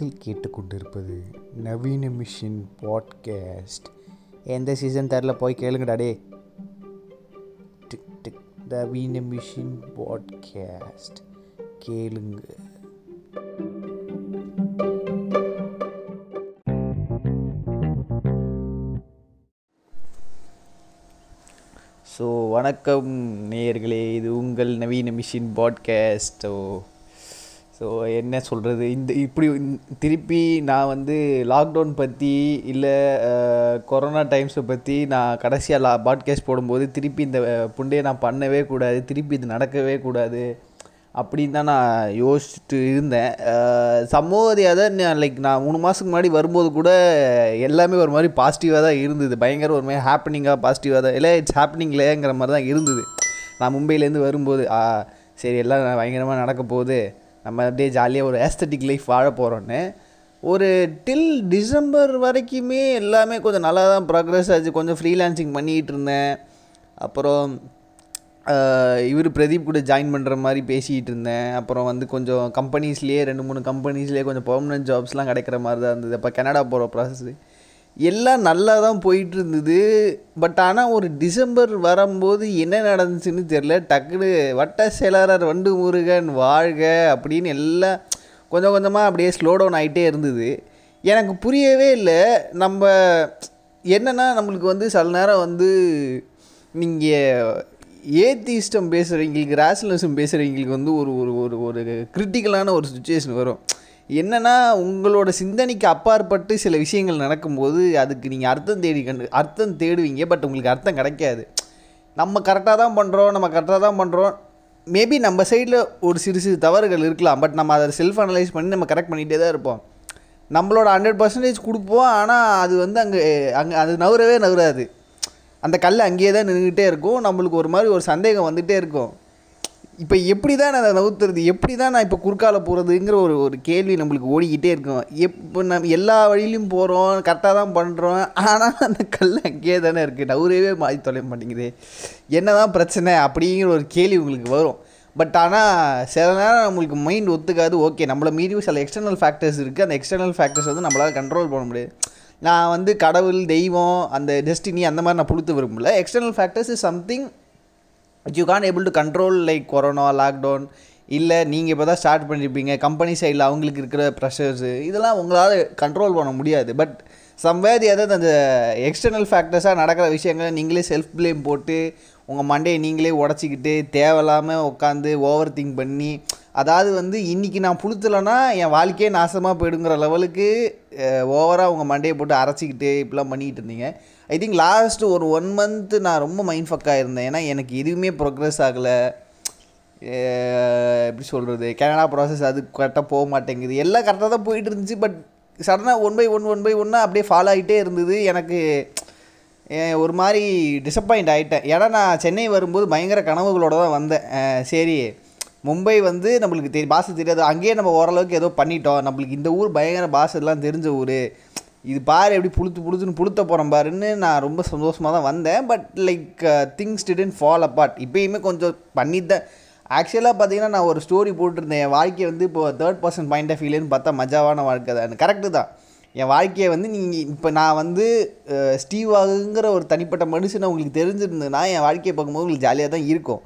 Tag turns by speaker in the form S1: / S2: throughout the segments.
S1: நீங்கள் கேட்டுக்கொண்டிருப்பது நவீன மிஷின் பாட்காஸ்ட். எந்த சீசன் தெரில போய் கேளுங்கடா டே டிக் டிக். நவீன மிஷின் பாட்காஸ்ட். கேளுங்க. ஸோ வணக்கம் நேயர்களே. இது உங்கள் நவீன மிஷின் பாட்காஸ்ட். ஸோ என்ன சொல்கிறது இந்த இப்படி திருப்பி நான் வந்து லாக்டவுன் பற்றி இல்லை கொரோனா டைம்ஸை பற்றி நான் கடைசியாக லா பாட்காஸ்ட் போடும்போது திருப்பி இந்த புண்டையை நான் பண்ணவே கூடாது திருப்பி இது நடக்கவே கூடாது அப்படின்னு தான் நான் யோசிச்சுட்டு இருந்தேன். சம்பவதையாக தான் லைக் நான் மூணு மாதத்துக்கு முன்னாடி வரும்போது கூட எல்லாமே ஒரு மாதிரி பாசிட்டிவாக தான் இருந்தது. பயங்கர ஒரு மாதிரி ஹாப்பனிங்காக பாசிட்டிவாக தான் இல்லை இட்ஸ் ஹாப்பனிங்லேங்கிற மாதிரி தான் இருந்தது. நான் மும்பையிலேருந்து வரும்போது சரி எல்லாம் பயங்கரமாக நடக்க போகுது. நம்ம அப்படியே ஜாலியாக ஒரு ஆஸ்தட்டிக் லைஃப் வாழ போகிறோன்னு ஒரு டில் டிசம்பர் வரைக்குமே எல்லாமே கொஞ்சம் நல்லா தான் ப்ராக்ரஸ் ஆச்சு. கொஞ்சம் ஃப்ரீலான்சிங் பண்ணிகிட்டு இருந்தேன். அப்புறம் இவர் பிரதீப் கூட ஜாயின் பண்ணுற மாதிரி பேசிகிட்டு இருந்தேன். அப்புறம் வந்து கொஞ்சம் கம்பெனிஸ்லேயே ரெண்டு மூணு கம்பெனிஸ்லேயே கொஞ்சம் பர்மனெண்ட் ஜாப்ஸ்லாம் கிடைக்கிற மாதிரி தான் இருந்தது. அப்போ கனடா போகிற ப்ராசஸ்ஸு எல்லாம் நல்லா தான் போயிட்டு இருந்தது பட் ஆனால் ஒரு டிசம்பர் வரும்போது என்ன நடந்துச்சுன்னு தெரில டக்குனு வட்ட செயலாளர் வண்டு முருகன் வாழ்க அப்படின்னு எல்லாம் கொஞ்சம் கொஞ்சமாக அப்படியே ஸ்லோ டவுன் ஆகிட்டே இருந்தது. எனக்கு புரியவே இல்லை. நம்ம என்னென்னா நம்மளுக்கு வந்து சில நேரம் வந்து நீங்கள் ஏத்திஸ்டம் பேசுகிறவங்களுக்கு ரேஷனலிசம் பேசுகிறவங்களுக்கு வந்து ஒரு ஒரு ஒரு ஒரு கிரிட்டிக்கலான ஒரு சுச்சுவேஷன் வரும். என்னென்னா உங்களோட சிந்தனைக்கு அப்பாற்பட்டு சில விஷயங்கள் நடக்கும்போது அதுக்கு நீங்கள் அர்த்தம் தேடி கண்டு அர்த்தம் தேடுவீங்க பட் உங்களுக்கு அர்த்தம் கிடைக்காது. நம்ம கரெக்டாக தான் பண்ணுறோம் நம்ம கரெக்டாக தான் பண்ணுறோம் மேபி நம்ம சைடில் ஒரு சிறு சிறு தவறுகள் இருக்கலாம் பட் நம்ம அதை செல்ஃப் அனலைஸ் பண்ணி நம்ம கரெக்ட் பண்ணிகிட்டே தான் இருப்போம். நம்மளோட ஹண்ட்ரட் பர்சன்டேஜ் கொடுப்போம் ஆனால் அது வந்து அங்கே அங்கே அது நகரவே நவுறாது அந்த கல் அங்கேயே தான் நின்றுக்கிட்டே இருக்கும் நம்மளுக்கு ஒரு மாதிரி ஒரு சந்தேகம் வந்துகிட்டே இருக்கும். இப்போ எப்படி தான் நான் அதை நவுத்துறது எப்படி தான் நான் இப்போ குறுக்கால போகிறதுங்கிற ஒரு ஒரு கேள்வி நம்மளுக்கு ஓடிக்கிட்டே இருக்கும். எப்போ நம்ம எல்லா வழியிலையும் போகிறோம் கரெக்டாக தான் பண்ணுறோம் ஆனால் அந்த கல் அங்கேயே தானே இருக்குது நவுரவே மாறி தொலைய மாட்டேங்குது. என்ன தான் பிரச்சனை அப்படிங்கிற ஒரு கேள்வி உங்களுக்கு வரும். பட் ஆனால் சில நேரம் நம்மளுக்கு மைண்ட் ஒத்துக்காது. ஓகே நம்மளை மீறி சில எக்ஸ்டர்னல் ஃபேக்டர்ஸ் இருக்குது அந்த எக்ஸ்டர்னல் ஃபேக்டர்ஸ் வந்து நம்மளால் கண்ட்ரோல் பண்ண முடியாது. நான் வந்து கடவுள் தெய்வம் அந்த டெஸ்டினி அந்த மாதிரி நான் புழுத்து விரும்பல. External factors is something you can able to control like corona lockdown இல்லை நீங்கள் இப்போ தான் ஸ்டார்ட் பண்ணியிருப்பீங்க கம்பெனி சைடில் அவங்களுக்கு இருக்கிற ப்ரெஷர்ஸு இதெல்லாம் உங்களால் கண்ட்ரோல் பண்ண முடியாது. பட் சம்வேர் அதாவது அந்த எக்ஸ்டர்னல் ஃபேக்டர்ஸாக நடக்கிற விஷயங்களை நீங்களே செல்ஃப் பிளேம் போட்டு உங்கள் மண்டையை நீங்களே உடச்சிக்கிட்டு தேவையில்லாமல் உட்காந்து ஓவர் திங்க் பண்ணி அதாவது வந்து இன்றைக்கி நான் புளுத்தலைன்னா என் வாழ்க்கையே நாசமாக போயிடுங்கிற லெவலுக்கு ஓவராக உங்கள் மண்டையை போட்டு அரைச்சிக்கிட்டு இப்படிலாம் பண்ணிக்கிட்டு இருந்தீங்க. ஐ திங்க் லாஸ்ட்டு ஒரு ஒன் மந்த்து நான் ரொம்ப மைண்ட் ஃபக்காக இருந்தேன் ஏன்னா எனக்கு எதுவுமே ப்ரோக்ரஸ் ஆகலை. எப்படி சொல்கிறது கனடா ப்ராசஸ் அது கரெக்டாக போக மாட்டேங்குது. எல்லாம் கரெக்டாக தான் போயிட்டு இருந்துச்சு. பட் சடனாக one by one one by ஒன்னாக அப்படியே ஃபாலோ ஆகிட்டே இருந்தது. எனக்கு ஒரு மாதிரி டிசப்பாயிண்ட் ஆகிட்டேன் ஏன்னா நான் சென்னை வரும்போது பயங்கர கனவுகளோடு தான் வந்தேன். சரி. மும்பை வந்து நம்மளுக்கு தெரி பாஷை தெரியாது. அங்கேயே நம்ம ஓரளவுக்கு ஏதோ பண்ணிட்டோம். நம்மளுக்கு இந்த ஊர் பயங்கர பாஷைலாம் தெரிஞ்ச ஊர். இது பாரு எப்படி புளுத்து புளுத்துன்னு புளுத்த போகிறோம் பாருன்னு நான் ரொம்ப சந்தோஷமாக தான் வந்தேன். But like things didn't fall apart இப்போயுமே கொஞ்சம் பண்ணித்தான் ஆக்சுவலாக பார்த்தீங்கன்னா நான் ஒரு ஸ்டோரி போட்டிருந்தேன். என் வாழ்க்கையை வந்து இப்போ தேர்ட் பர்சன் பாயிண்ட் ஆஃப் வியூலேருந்து பார்த்தா மஜாவான வாழ்க்கை தான். கரெக்டு தான். என் வாழ்க்கையை வந்து நீங்கள் இப்போ நான் வந்து uh, ஸ்டீவாகுங்கிற ஸ்டீவ் ஆகுங்கிற ஒரு தனிப்பட்ட மனுஷனை உங்களுக்கு தெரிஞ்சிருந்ததுன்னா என் வாழ்க்கையை பார்க்கும்போது உங்களுக்கு ஜாலியாக தான் இருக்கும்.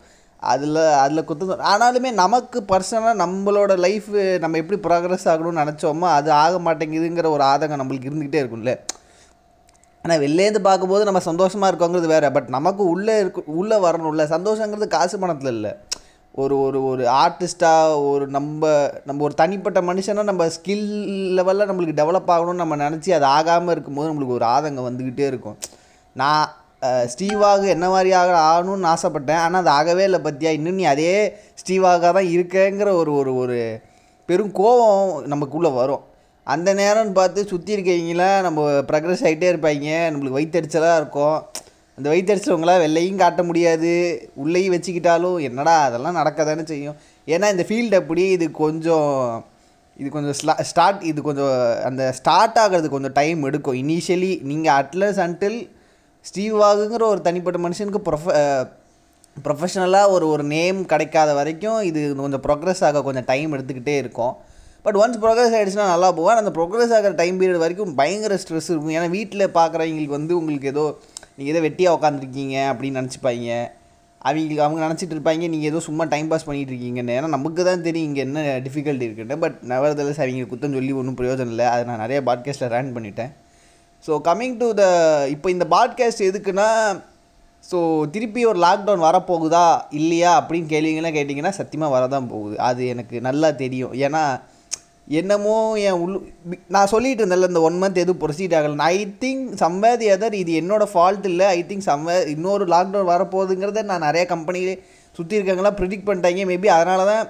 S1: அதில் அதில் குத்து ஆனாலுமே நமக்கு பர்சனலாக நம்மளோட லைஃப் நம்ம எப்படி ப்ராக்ரஸ் ஆகணும்னு நினச்சோமோ அது ஆக மாட்டேங்குதுங்கிற ஒரு ஆதங்கம் நம்மளுக்கு இருந்துக்கிட்டே இருக்கும்ல. ஆனால் வெளிலேருந்து பார்க்கும்போது நம்ம சந்தோஷமாக இருக்கோங்கிறது வேறு பட் நமக்கு உள்ளே இருக்கு உள்ளே வரணும்ல. சந்தோஷங்கிறது காசு பணத்தில் இல்லை. ஒரு ஒரு ஒரு ஆர்டிஸ்ட்டாக ஒரு நம்ம நம்ம ஒரு தனிப்பட்ட மனுஷனாக நம்ம ஸ்கில் லெவலில் நம்மளுக்கு டெவலப் ஆகணும்னு நம்ம நினச்சி அது ஆகாமல் இருக்கும்போது நம்மளுக்கு ஒரு ஆதங்கம் வந்துக்கிட்டே இருக்கும். நான் ஸ்டீவாக என்ன மாதிரி ஆக ஆகணும்னு ஆசைப்பட்டேன். ஆனால் அது ஆகவே இல்லை பத்தியா? இன்னும் நீ அதே ஸ்டீவாக தான் இருக்கேங்கிற ஒரு ஒரு ஒரு பெரும் கோபம் நமக்குள்ளே வரும். அந்த நேரம்னு பார்த்து சுற்றி இருக்கவங்களாம் நம்ம ப்ரக்ரஸ் ஆகிட்டே இருப்பாங்க. நம்மளுக்கு வயிற்றுச்சலாக இருக்கும். அந்த வயிற்றுச்சவங்களாம் வெளிலையும் காட்ட முடியாது. உள்ளேயும் வச்சுக்கிட்டாலும் என்னடா அதெல்லாம் நடக்க தானே செய்யும். ஏன்னா இந்த ஃபீல்டு அப்படி இது கொஞ்சம் இது கொஞ்சம் ஸ்லா ஸ்டார்ட் இது கொஞ்சம் அந்த ஸ்டார்ட் ஆகிறது கொஞ்சம் டைம் எடுக்கும். இனிஷியலி நீங்கள் அட்லஸ் அன்டில் ஸ்டீவ் வாகுங்கிற ஒரு தனிப்பட்ட மனுஷனுக்கு ப்ரொஃப ப்ரொஃபஷ்னலாக ஒரு ஒரு நேம் கிடைக்காத வரைக்கும் இது கொஞ்சம் ப்ரோக்ரஸ் ஆக கொஞ்சம் டைம் எடுத்துக்கிட்டே இருக்கும். பட் ஒன்ஸ் ப்ரோக்ரஸ் ஆகிடுச்சுன்னா நல்லா போவேன் அந்த ப்ரோக்ரஸ் ஆகிற டைம் பீரியட் வரைக்கும் பயங்கர ஸ்ட்ரெஸ் இருக்கும். ஏன்னா வீட்டில் பார்க்குறவங்களுக்கு வந்து உங்களுக்கு ஏதோ நீங்கள் ஏதோ வெட்டியாக உட்காந்துருக்கீங்க அப்படின்னு நினச்சிப்பாங்க. அவங்களுக்கு அவங்க நினச்சிட்டு இருப்பாங்க நீங்கள் ஏதோ சும்மா டைம் பாஸ் பண்ணிகிட்டு இருக்கீங்கன்னு. ஏன்னா நமக்கு தான் தெரியும் இங்கே என்ன டிஃபிகல்ட்டி இருக்குன்னு. பட் நவர்தலஸ் அவங்க குத்தம் சொல்லி ஒன்றும் பிரயோஜனம் இல்லை. அதை நான் நிறைய பாட்காஸ்ட்டில் ரேன் பண்ணிட்டேன். ஸோ கம்மிங் டு த இப்போ இந்த பாட்காஸ்ட் எதுக்குன்னா ஸோ திருப்பி ஒரு லாக்டவுன் வரப்போகுதா இல்லையா அப்படின்னு கேள்விங்களாம் கேட்டிங்கன்னா சத்தியமாக வரதான் போகுது. அது எனக்கு நல்லா தெரியும். ஏன்னா என்னமோ என் உள்ளு நான் சொல்லிட்டு இருந்தேன்ல இந்த ஒன் மந்த் எதுவும் ப்ரொசீட் ஆகலை. I think somewhere the other இது என்னோட ஃபால்ட் இல்லை. ஐ திங்க் சம்வேர் இன்னொரு லாக்டவுன் வரப்போகுதுங்கிறத நான் நிறையா கம்பெனியிலே சுற்றி இருக்கவங்களாம் ப்ரிடிக்ட் பண்ணிட்டாங்க. மேபி அதனால தான்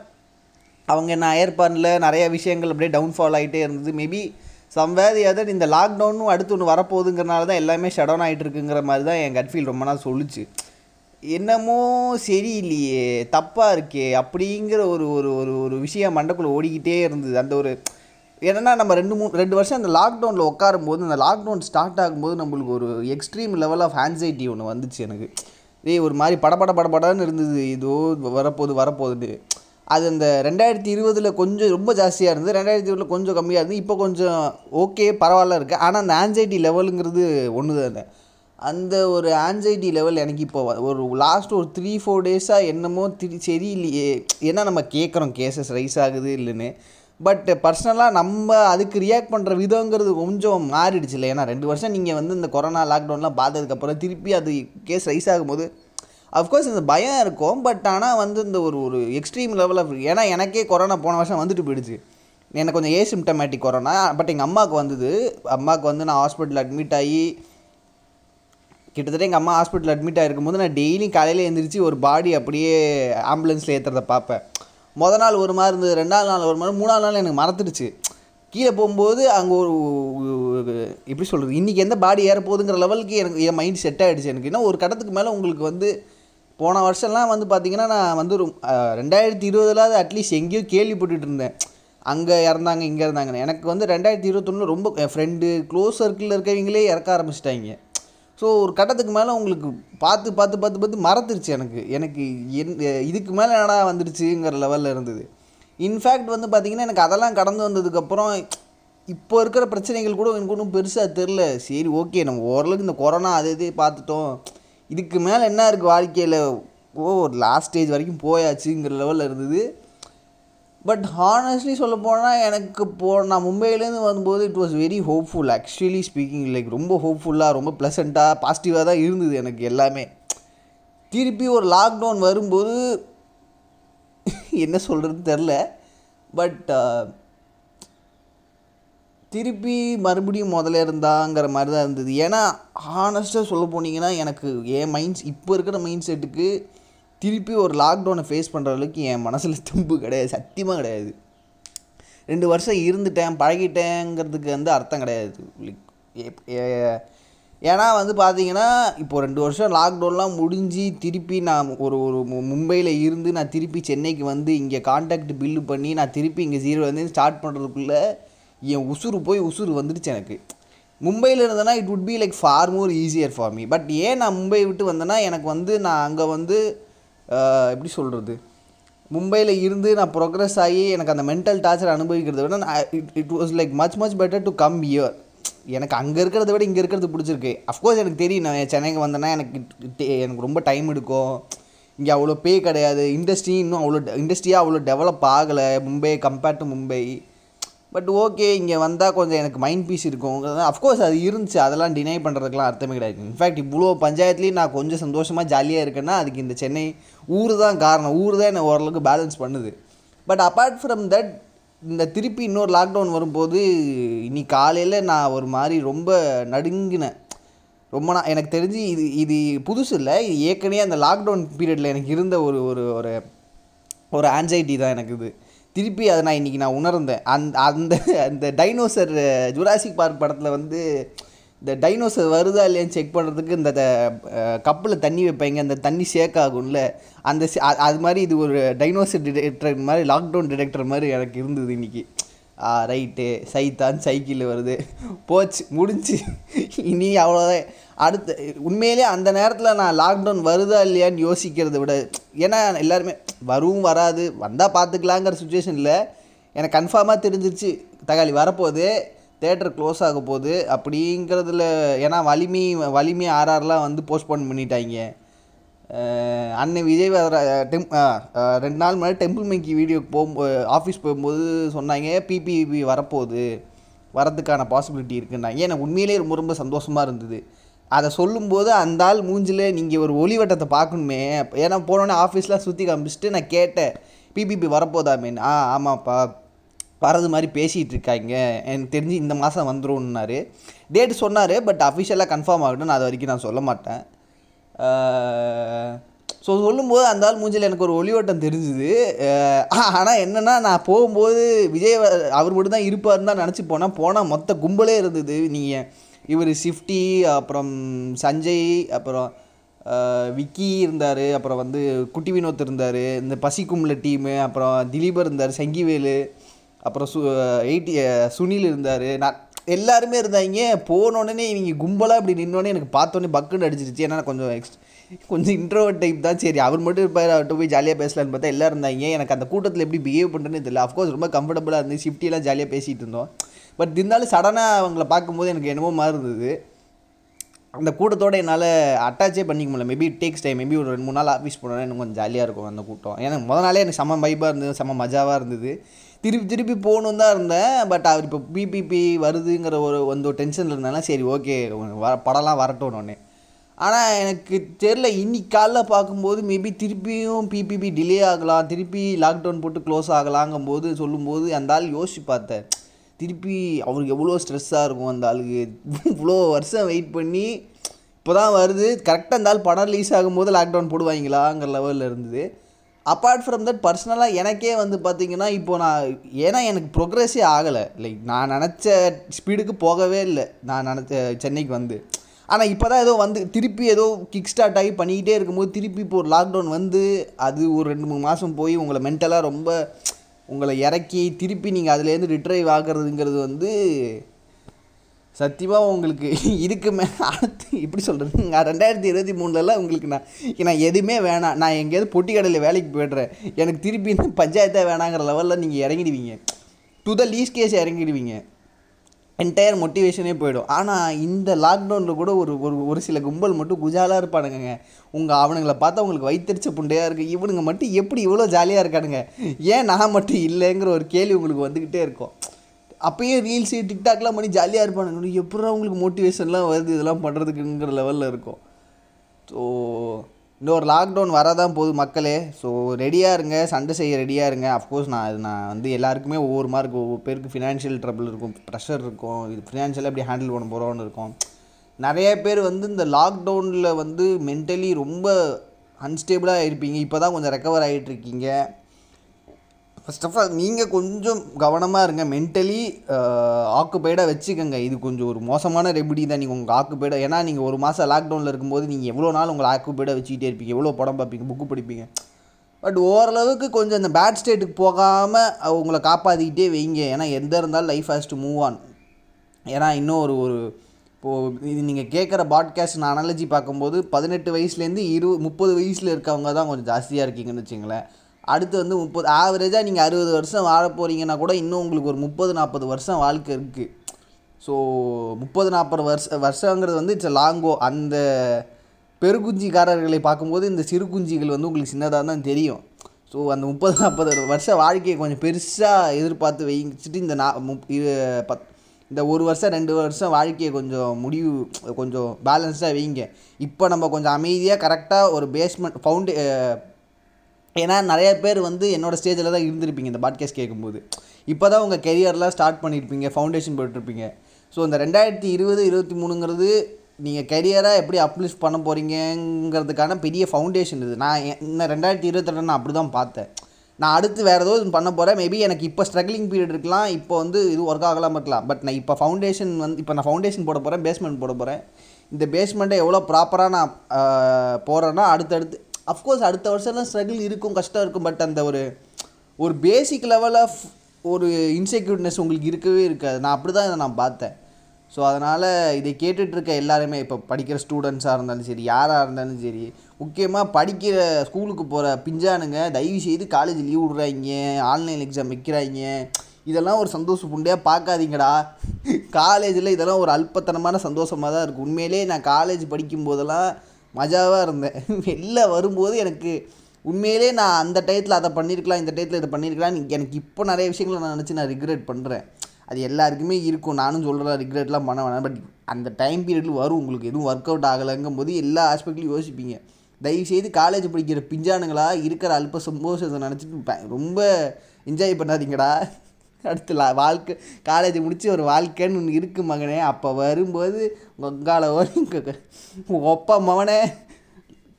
S1: அவங்க நான் ஏற்பாடில் நிறையா விஷயங்கள் அப்படியே டவுன்ஃபால் ஆகிட்டே இருந்தது. மேபி சம்வேர் தி அதர் இந்த லாக்டவுனும் அடுத்து ஒன்று வரப்போகுதுங்கிறனால தான் எல்லாமே ஷட் டவுன் ஆகிட்டு இருக்குங்கிற மாதிரி தான் என் கட்ஃபீல் ரொம்ப நாள் சொல்லுச்சு என்னமோ சரியில்லையே தப்பாக இருக்கே அப்படிங்கிற ஒரு ஒரு ஒரு ஒரு விஷயம் மண்டக்குள்ளே ஓடிக்கிட்டே இருந்தது அந்த ஒரு என்னென்னா நம்ம ரெண்டு மூணு ரெண்டு வருஷம் அந்த லாக்டவுனில் உட்காரும் போது அந்த லாக்டவுன் ஸ்டார்ட் ஆகும்போது நம்மளுக்கு ஒரு எக்ஸ்ட்ரீம் லெவல் ஆஃப் ஆன்சைட்டி ஒன்று வந்துச்சு எனக்கு. ஏய் ஒரு மாதிரி படபட படபடன்னு இருந்தது. இதோ வரப்போகுது வரப்போகுது அது அந்த ரெண்டாயிரத்தி இருபதில் கொஞ்சம் ரொம்ப ஜாஸ்தியாக இருந்தது. ரெண்டாயிரத்தி இருபதில் கொஞ்சம் கம்மியாக இருந்தது. இப்போ கொஞ்சம் ஓகே பரவாயில்ல இருக்குது ஆனால் அந்த ஆன்சைட்டி லெவலுங்கிறது ஒன்று தானே அந்த ஒரு ஆன்சைட்டி லெவல் எனக்கு இப்போ ஒரு லாஸ்ட் ஒரு த்ரீ ஃபோர் டேஸாக என்னமோ திரி சரியில்லையே. ஏன்னா நம்ம கேட்குறோம் கேசஸ் ரைஸ் ஆகுது இல்லைன்னு. பட் பர்சனலாக நம்ம அதுக்கு ரியாக்ட் பண்ணுற விதங்கிறது கொஞ்சம் மாறிடுச்சுல்ல ஏன்னா ரெண்டு வருஷம் நீங்கள் வந்து இந்த கொரோனா லாக்டவுன்லாம் பார்த்ததுக்கப்புறம் திருப்பி அது கேஸ் ரைஸ் ஆகும்போது அஃப்கோர்ஸ் இந்த பயம் இருக்கும் பட் ஆனால் வந்து இந்த ஒரு ஒரு எக்ஸ்ட்ரீம் லெவல் ஆஃப் ஏன்னா எனக்கே கொரோனா போன வருஷம் வந்துட்டு போயிடுச்சு. எனக்கு கொஞ்சம் ஏசிம்டமேட்டிக் கொரோனா பட் எங்கள் அம்மாவுக்கு வந்தது. அம்மாவுக்கு வந்து நான் ஹாஸ்பிட்டல் அட்மிட் ஆகி கிட்டத்தட்ட எங்கள் அம்மா ஹாஸ்பிட்டல் அட்மிட் ஆகிருக்கும் போது நான் டெய்லியும் காலையில் எழுந்திரிச்சு ஒரு பாடி அப்படியே ஆம்புலன்ஸில் ஏற்றுறத பார்ப்பேன். மொதல் நாள் ஒரு மாதிரி இருந்தது ரெண்டாவது நாள் ஒரு மாதிரி மூணாவது நாள் எனக்கு மறந்துடுச்சு. கீழே போகும்போது அங்கே ஒரு எப்படி சொல்கிறது இன்றைக்கி எந்த பாடி ஏற போகுதுங்கிற லெவலுக்கு எனக்கு என் மைண்ட் செட் ஆகிடுச்சு எனக்கு. இன்னும் ஒரு கட்டத்துக்கு மேலே உங்களுக்கு வந்து போன வருஷம்லாம் வந்து பார்த்திங்கன்னா நான் வந்து ரெண்டாயிரத்தி ரெண்டாயிரத்தி இருபதுலாவது அட்லீஸ்ட் எங்கேயோ கேள்விப்பட்டுட்டு இருந்தேன். அங்கே இறந்தாங்க இங்கே இருந்தாங்கன்னு எனக்கு வந்து ரெண்டாயிரத்தி இருபத்தொன்னு ரொம்ப என் ஃப்ரெண்டு க்ளோஸ் சர்க்கிளில் இருக்கவங்களே இறக்க ஆரம்பிச்சிட்டாங்க. ஸோ ஒரு கட்டத்துக்கு மேலே உங்களுக்கு பார்த்து பார்த்து பார்த்து பார்த்து மறந்துருச்சு எனக்கு. எனக்கு என் இதுக்கு மேலே என்னடா வந்துடுச்சுங்கிற லெவலில் இருந்தது. இன்ஃபேக்ட் வந்து பார்த்திங்கன்னா எனக்கு அதெல்லாம் கடந்து வந்ததுக்கப்புறம் இப்போ இருக்கிற பிரச்சனைகள் கூட எனக்கு ஒன்றும் பெருசாக தெரில சரி ஓகே நம்ம ஓரளவுக்கு இந்த கொரோனா அது இது பார்த்துட்டோம். இதுக்கு மேலே என்ன இருக்குது வாழ்க்கையில்? ஓ ஒரு லாஸ்ட் ஸ்டேஜ் வரைக்கும் போயாச்சுங்கிற லெவலில் இருந்தது. பட் ஹானஸ்ட்லி சொல்ல போனால் எனக்கு போ நான் மும்பையிலேருந்து வரும்போது it was very hopeful actually speaking like ரொம்ப ஹோப்ஃபுல்லாக ரொம்ப ப்ளசண்ட்டாக பாசிட்டிவாக தான் இருந்தது எனக்கு எல்லாமே. திருப்பி ஒரு லாக்டவுன் வரும்போது என்ன சொல்கிறதுன்னு தெரில பட் திருப்பி மறுபடியும் முதல்ல இருந்தாங்கிற மாதிரி தான் இருந்தது. ஏன்னா ஹானஸ்ட்டாக சொல்ல போனீங்கன்னா எனக்கு என் மைண்ட்ஸ் இப்போ இருக்கிற மைண்ட் செட்டுக்கு திருப்பி ஒரு லாக்டவுனை ஃபேஸ் பண்ணுற அளவுக்கு என் மனசில் தும்பு கிடையாது சத்தியமாக கிடையாது. ரெண்டு வருஷம் இருந்துட்டேன் பழகிட்டேங்கிறதுக்கு வந்து அர்த்தம் கிடையாது. ஏன்னா வந்து பார்த்தீங்கன்னா இப்போ ரெண்டு வருஷம் லாக்டவுன்லாம் முடிஞ்சு திருப்பி நான் ஒரு ஒரு மும்பையில் இருந்து நான் திருப்பி சென்னைக்கு வந்து இங்கே கான்டாக்ட் பில்லு பண்ணி நான் திருப்பி இங்கே ஜீரோ வந்து ஸ்டார்ட் பண்ணுறதுக்குள்ளே என் உசுறு போய் உசுறு வந்துடுச்சு எனக்கு. மும்பையில் இருந்தேன்னா it would be like for more easier for me but ஏன் நான் மும்பை விட்டு வந்தேன்னா எனக்கு வந்து நான் அங்கே வந்து எப்படி சொல்கிறது மும்பையில் இருந்து நான் ப்ரோக்ரஸ் ஆகி எனக்கு அந்த மென்டல் டார்ச்சர் அனுபவிக்கிறத விட நான் it it was like much much better to come here எனக்கு அங்கே இருக்கிறத விட இங்கே இருக்கிறது பிடிச்சிருக்கு. அஃப்கோர்ஸ் எனக்கு தெரியும் நான் சென்னைக்கு வந்தேன்னா எனக்கு எனக்கு ரொம்ப டைம் எடுக்கும். இங்கே அவ்வளோ பே கிடையாது. இண்டஸ்ட்ரி இன்னும் அவ்வளோ இண்டஸ்ட்ரியாக அவ்வளோ டெவலப் ஆகலை. Mumbai compared to Mumbai. But okay இங்கே வந்தால் கொஞ்சம் எனக்கு மைண்ட் பீஸ் இருக்கும் அஃப்கோர்ஸ் அது இருந்துச்சு. அதெல்லாம் டினை பண்ணுறதுக்குலாம் அர்த்தமே கிடையாது. இன்ஃபேக்ட் இவ்வளோ பஞ்சாயத்துலேயும் நான் கொஞ்சம் சந்தோஷமாக ஜாலியாக இருக்கேன்னா அதுக்கு இந்த சென்னை ஊர் தான் காரணம். ஊர் தான் என்னை ஓரளவுக்கு பேலன்ஸ் பண்ணுது. பட் அப்பார்ட் ஃப்ரம் தட் இந்த திருப்பி இன்னொரு லாக்டவுன் வரும்போது இன்னி காலையில் நான் ஒரு மாதிரி ரொம்ப நடுங்கினேன் ரொம்ப நான் எனக்கு தெரிஞ்சு இது இது புதுசு இல்லை. இது ஏற்கனவே அந்த லாக்டவுன் பீரியடில் எனக்கு இருந்த ஒரு ஒரு ஒரு ஒரு ஆன்சைட்டி தான் எனக்கு இது. திருப்பி அதை நான் இன்றைக்கி நான் உணர்ந்தேன். அந்த அந்த அந்த டைனோசர் ஜுராசிக் பார்க் படத்தில் வந்து இந்த டைனோசர் வருதா இல்லையான்னு செக் பண்ணுறதுக்கு இந்த கப்பில் தண்ணி வைப்பாங்க அந்த தண்ணி ஷேக் ஆகும்ல அந்த அது மாதிரி இது ஒரு டைனோசர் டிடெக்டர் மாதிரி லாக்டவுன் டிடெக்டர் மாதிரி எனக்கு இருந்தது இன்றைக்கி ரைட்டு சைத்தான் சைக்கிள் வருது. போச்சு முடிஞ்சு. இனி அவ்வளோதான் அடுத்த உண்மையிலே அந்த நேரத்தில் நான் லாக்டவுன் வருதா இல்லையான்னு யோசிக்கிறத விட ஏன்னா எல்லாருமே வரும் வராது வந்தால் பார்த்துக்கலாங்கிற சுச்சுவேஷனில் எனக்கு கன்ஃபார்மாக தெரிஞ்சிருச்சு தகாளி வரப்போகுது தேட்டர் க்ளோஸ் ஆக போகுது அப்படிங்கிறதுல ஏன்னா வலிமை வலிமை ஆர்ஆர்லாம் வந்து போஸ்ட்போன் பண்ணிட்டாங்க. அன்னை அண்ணன் விஜய் டெம் ரெண்டு நாள் முன்னாடி டெம்பிள் மங்கி வீடியோக்கு போகும்போது ஆஃபீஸ் போகும்போது சொன்னாங்க பிபிபி வரப்போகுது வரதுக்கான பாசிபிலிட்டி இருக்குன்னாங்க. எனக்கு உண்மையிலேயே ரொம்ப ரொம்ப சந்தோஷமாக இருந்தது. அதை சொல்லும்போது அந்த ஆள் மூஞ்சில் நீங்கள் ஒரு ஒளிவட்டத்தை பார்க்கணுமே. ஏன்னா போனோடனே ஆஃபீஸ்லாம் சுற்றி காமிச்சிட்டு நான் கேட்டேன் பிபிபி வரப்போதாமேன்னு ஆ ஆமாப்பா. வரது மாதிரி பேசிகிட்டு இருக்காங்க. எனக்கு தெரிஞ்சு இந்த மாதம் வந்துடும்னாரு டேட் சொன்னார் பட் அஃபிஷியலாக கன்ஃபார்ம் ஆகட்டும். நான் அது வரைக்கும் நான் சொல்ல மாட்டேன். ஸோ சொல்லும்போது அந்த ஆள் மூஞ்சில் எனக்கு ஒரு ஒளிவட்டம் தெரிஞ்சுது. ஆனால் என்னென்னா நான் போகும்போது விஜய் அவர் மட்டும் தான் இருப்பார்னு தான் நினச்சி போனேன். போனால் மொத்த கும்பலே இருந்தது. நீங்கள் இவர் ஷிஃப்டி அப்புறம் சஞ்சய் அப்புறம் விக்கி இருந்தார் அப்புறம் வந்து குட்டி வினோத் இருந்தார் இந்த பசிக்கும்ல டீமு அப்புறம் திலீபர் இருந்தார் சங்கிவேலு அப்புறம் சு எயிட்டி சுனில் இருந்தார். நான் எல்லாருமே இருந்தாங்க. போன உடனே இவங்க கும்பலாக இப்படி நின்னோடனே எனக்கு பார்த்தோன்னே பக்குன்னு அடிச்சிருச்சு. ஏன்னா கொஞ்சம் எக்ஸ் கொஞ்சம் இன்ட்ரோவர்ட் டைப் தான். சரி அவர் மட்டும் இருப்பார் அவர்கிட்ட போய் ஜாலியாக பேசலான்னு பார்த்தா எல்லாம் இருந்தாங்க. எனக்கு அந்த கூட்டத்தில் எப்படி பிஹேவ் பண்ணுறேன்னு தெரியல. அஃப்கோர்ஸ் ரொம்ப கம்ஃபர்டபுளாக இருந்து ஷிஃப்டியெல்லாம் ஜாலியாக பேசிகிட்டு இருந்தோம். பட் இருந்தாலும் சடனாக அவங்கள பார்க்கும்போது எனக்கு என்னமோ மாதிரி இருந்தது. அந்த கூட்டத்தோட என்னால் அட்டாச்சே பண்ணிக்க முடியல. மேபி டேக்ஸ் டைம் மேபி ஒரு ரெண்டு மூணு நாள் ஆஃபீஸ் போனோன்னா எனக்கு கொஞ்சம் ஜாலியாக இருக்கும் அந்த கூட்டம். ஏன்னா முத நாளே எனக்கு செம்ம வைப்பாக இருந்தது. செம்ம மஜாவாக இருந்தது. திருப்பி திருப்பி போகணும் தான் இருந்தேன். பட் அவர் இப்போ பிபிபி வருதுங்கிற ஒரு வந்து ஒரு டென்ஷனில் இருந்தாலும் சரி ஓகே வர படம்லாம் வரட்டும் ஒன்று ஆனால் எனக்கு தெரில இன்னைக்கு காலைல பார்க்கும்போது மேபி திருப்பியும் பிபிபி டிலே ஆகலாம். திருப்பி லாக்டவுன் போட்டு க்ளோஸ் ஆகலாங்கும்போது சொல்லும்போது அந்த ஆள் யோசிச்சு பார்த்தேன் திருப்பி அவருக்கு எவ்வளோ ஸ்ட்ரெஸ்ஸாக இருக்கும் அந்த ஆளுக்கு. இவ்வளோ வருஷம் வெயிட் பண்ணி இப்போ தான் வருது கரெக்டாக அந்த ஆள் படம் ரிலீஸ் ஆகும்போது லாக்டவுன் போடுவாங்களாங்கிற லெவலில் இருந்தது. அப்பார்ட் ஃப்ரம் தட் பர்சனலாக எனக்கே வந்து பார்த்திங்கன்னா இப்போ நான் ஏன்னா எனக்கு ப்ரோக்ரஸே ஆகலை. லைக் நான் நினச்ச ஸ்பீடுக்கு போகவே இல்லை. நான் நினச்ச சென்னைக்கு வந்து. ஆனால் இப்போ தான் ஏதோ வந்து திருப்பி ஏதோ கிக் ஸ்டார்ட் ஆகி பண்ணிக்கிட்டே இருக்கும்போது திருப்பி இப்போ ஒரு லாக்டவுன் வந்து அது ஒரு ரெண்டு மூணு மாதம் போய் உங்களை மென்டலாக ரொம்ப உங்களை இறக்கி திருப்பி நீங்கள் அதுலேருந்து ரிட்ரைவ் ஆகுறதுங்கிறது வந்து சத்தியமாக உங்களுக்கு இருக்குமே அடுத்து இப்படி சொல்கிறது நான் ரெண்டாயிரத்தி இருபத்தி மூணுலலாம் உங்களுக்கு நான் நான் எதுவுமே வேணாம். நான் எங்கேயாவது பொட்டி கடையில் வேலைக்கு போய்டுறேன். எனக்கு திருப்பி இந்த பஞ்சாயத்தே வேணாங்கிற லெவலில் நீங்கள் இறங்கிடுவீங்க. டு த லீஸ் கேஸ் இறங்கிடுவீங்க. என்டையர் மோட்டிவேஷனே போயிடும். ஆனால் இந்த லாக்டவுனில் கூட ஒரு ஒரு ஒரு சில கும்பல் மட்டும் குஜாலாக இருப்பானுங்க உங்கள் அவனுங்களை பார்த்தா உங்களுக்கு வைத்தறிச்ச புண்டையாக இருக்குது இவனுங்க மட்டும் எப்படி இவ்வளோ ஜாலியாக இருக்கானுங்க? ஏன் நான் மட்டும் இல்லைங்கிற ஒரு கேள்வி உங்களுக்கு வந்துக்கிட்டே இருக்கும். அப்பயே ரீல்ஸு டிக்டாக்லாம் பண்ணி ஜாலியாக இருப்பானுங்க. எப்படா உங்களுக்கு மோட்டிவேஷன்லாம் வருது? இதெல்லாம் பண்ணுறதுக்குங்கிற லெவலில் இருக்கும். ஸோ இன்னொரு லாக்டவுன் வரதான் போகுது மக்களே. ஸோ ரெடியாக இருங்க சண்டை செய்ய ரெடியாக இருங்க. அஃப்கோர்ஸ் நான் அது நான் வந்து எல்லாருக்குமே ஒவ்வொரு மார்க் ஒவ்வொரு பேருக்கு ஃபினான்ஷியல் ட்ரபிள் இருக்கும் ப்ரெஷர் இருக்கும். இது ஃபினான்ஷியலாக எப்படி ஹேண்டில் பண்ண போகிறோன்னு இருக்கும். நிறைய பேர் வந்து இந்த லாக்டவுனில் வந்து மென்டலி ரொம்ப அன்ஸ்டேபிளாக இருப்பீங்க. இப்போ தான் கொஞ்சம் ரெக்கவர் ஆகிட்டு ஃபஸ்ட் ஆஃப் ஆல் நீங்கள் கொஞ்சம் கவனமாக இருங்க. மென்டலி ஆக்குப்பைடாக வச்சுக்கோங்க. இது கொஞ்சம் ஒரு மோசமான ரெபிடி தான். நீங்கள் உங்கள் ஆக்குப்பைடாக ஏன்னா நீங்கள் ஒரு மாதம் லாக்டவுனில் இருக்கும்போது நீங்கள் எவ்வளோ நாள் உங்களை ஆக்குப்பைடாக வச்சுக்கிட்டே இருப்பீங்க? எவ்வளோ படம் பார்ப்பீங்க? புக்கு படிப்பீங்க? பட் ஓரளவுக்கு கொஞ்சம் இந்த பேட் ஸ்டேட்டுக்கு போகாமல் உங்களை காப்பாற்றிக்கிட்டே வைங்க. ஏன்னா எந்த இருந்தாலும் life has to move on ஏன்னா இன்னும் ஒரு ஒரு இப்போது இது நீங்கள் கேட்குற பாட்காஸ்ட் நான் அனாலஜி பார்க்கும்போது பதினெட்டு வயசுலேருந்து இரு முப்பது வயசில் இருக்கவங்க தான் கொஞ்சம் ஜாஸ்தியாக இருக்கீங்கன்னு வச்சுங்களேன் அடுத்து வந்து முப்பது ஆவரேஜாக நீங்கள் அறுபது வருஷம் வாழ போகிறீங்கன்னா கூட இன்னும் உங்களுக்கு ஒரு முப்பது நாற்பது வருஷம் வாழ்க்கை இருக்குது ஸோ முப்பது நாற்பது வருஷ வருஷங்கிறது வந்து இட்ஸ் லாங்கோ அந்த பெருகுஞ்சிக்காரர்களை பார்க்கும்போது இந்த சிறு குஞ்சிகள் வந்து உங்களுக்கு சின்னதாக தான் தெரியும். ஸோ அந்த முப்பது நாற்பது வருஷ வாழ்க்கையை கொஞ்சம் பெருசாக எதிர்பார்த்து வைச்சிட்டு இந்த நா முப் இது பத் இந்த ஒரு வருஷம் ரெண்டு வருஷம் வாழ்க்கையை கொஞ்சம் முடிவு கொஞ்சம் பேலன்ஸ்டாக வைங்க. இப்போ நம்ம கொஞ்சம் அமைதியாக கரெக்டாக ஒரு பேஸ்மெண்ட் ஃபவுண்டே ஏன்னா நிறைய பேர் வந்து என்னோடய ஸ்டேஜில் தான் இருந்திருப்பீங்க இந்த பாட்காஸ்ட் கேட்கும்போது. இப்போ தான் உங்கள் கெரியர்லாம் ஸ்டார்ட் பண்ணியிருப்பீங்க ஃபவுண்டேஷன் போட்டிருப்பீங்க. ஸோ இந்த ரெண்டாயிரத்தி இருபது இருபத்தி மூணுங்கிறது நீங்கள் கெரியராக எப்படி அப்லிஃப்ட் பண்ண போகிறீங்கிறதுக்கான பெரிய ஃபவுண்டேஷன் இது. நான் இன்னும் ரெண்டாயிரத்தி இருபத்தெட்டு நான் அப்படி தான் பார்த்தேன். நான் அடுத்து வேறு ஏதோ பண்ண போகிறேன் மேபி எனக்கு இப்போ ஸ்ட்ரகிளிங் பீரியட் இருக்கலாம். இப்போ வந்து இது ஒர்க் ஆகலாமல் இருக்கலாம். பட் நான் இப்போ ஃபவுண்டேஷன் வந்து இப்போ நான் ஃபவுண்டேஷன் போட போகிறேன் பேஸ்மெண்ட் போட போகிறேன் இந்த பேஸ்மெண்ட்டை எவ்வளோ ப்ராப்பராக நான் போகிறேன்னா அடுத்தடுத்து அஃப்கோர்ஸ் அடுத்த வருஷம்லாம் ஸ்ட்ரகிள் இருக்கும் கஷ்டம் இருக்கும் பட் அந்த ஒரு ஒரு பேசிக் லெவல் ஆஃப் ஒரு இன்செக்யூர்ட்னஸ் உங்களுக்கு இருக்கவே இருக்காது. நான் அப்படி தான் இதை நான் பார்த்தேன். ஸோ அதனால் இதை கேட்டுட்ருக்க எல்லாருமே இப்போ படிக்கிற ஸ்டூடெண்ட்ஸாக இருந்தாலும் சரி யாராக இருந்தாலும் சரி முக்கியமாக படிக்கிற ஸ்கூலுக்கு போகிற பிஞ்சானுங்க தயவு செய்து காலேஜ் லீவ் விடுறாங்க ஆன்லைன் எக்ஸாம் வைக்கிறாங்க. இதெல்லாம் ஒரு சந்தோஷ புண்டையாக பார்க்காதீங்கடா. காலேஜில் இதெல்லாம் ஒரு அல்பத்தனமான சந்தோஷமாக தான் இருக்குது உண்மையிலே நான் காலேஜ் படிக்கும்போதெல்லாம் மஜாவாக இருந்தேன். வெளில வரும்போது எனக்கு உண்மையிலே நான் அந்த டயத்தில் அதை பண்ணியிருக்கலாம் இந்த டயத்தில் இதை பண்ணியிருக்கலாம் எனக்கு இப்போ நிறைய விஷயங்களை நான் நினச்சி நான் ரிக்ரெட் பண்ணுறேன் அது எல்லாருக்குமே இருக்கும். நானும் சொல்கிறேன் ரிக்ரெட்லாம் பண்ண வேணாம். பட் அந்த டைம் பீரியடில் வரும். உங்களுக்கு எதுவும் ஒர்க் அவுட் ஆகலைங்கும் போது எல்லா ஆஸ்பெக்ட்லையும் யோசிப்பீங்க. தயவுசெய்து காலேஜ் படிக்கிற பிஞ்சானுங்களா இருக்கிற அல்ப சந்தோஷத்தை நினச்சிட்டு ரொம்ப என்ஜாய் பண்ணாதீங்கடா. அடுத்து வாழ்க்கை காலேஜ் முடித்து ஒரு வாழ்க்கைன்னு ஒன்று இருக்கு மகனே. அப்போ வரும்போது உங்கால வரும் மகனே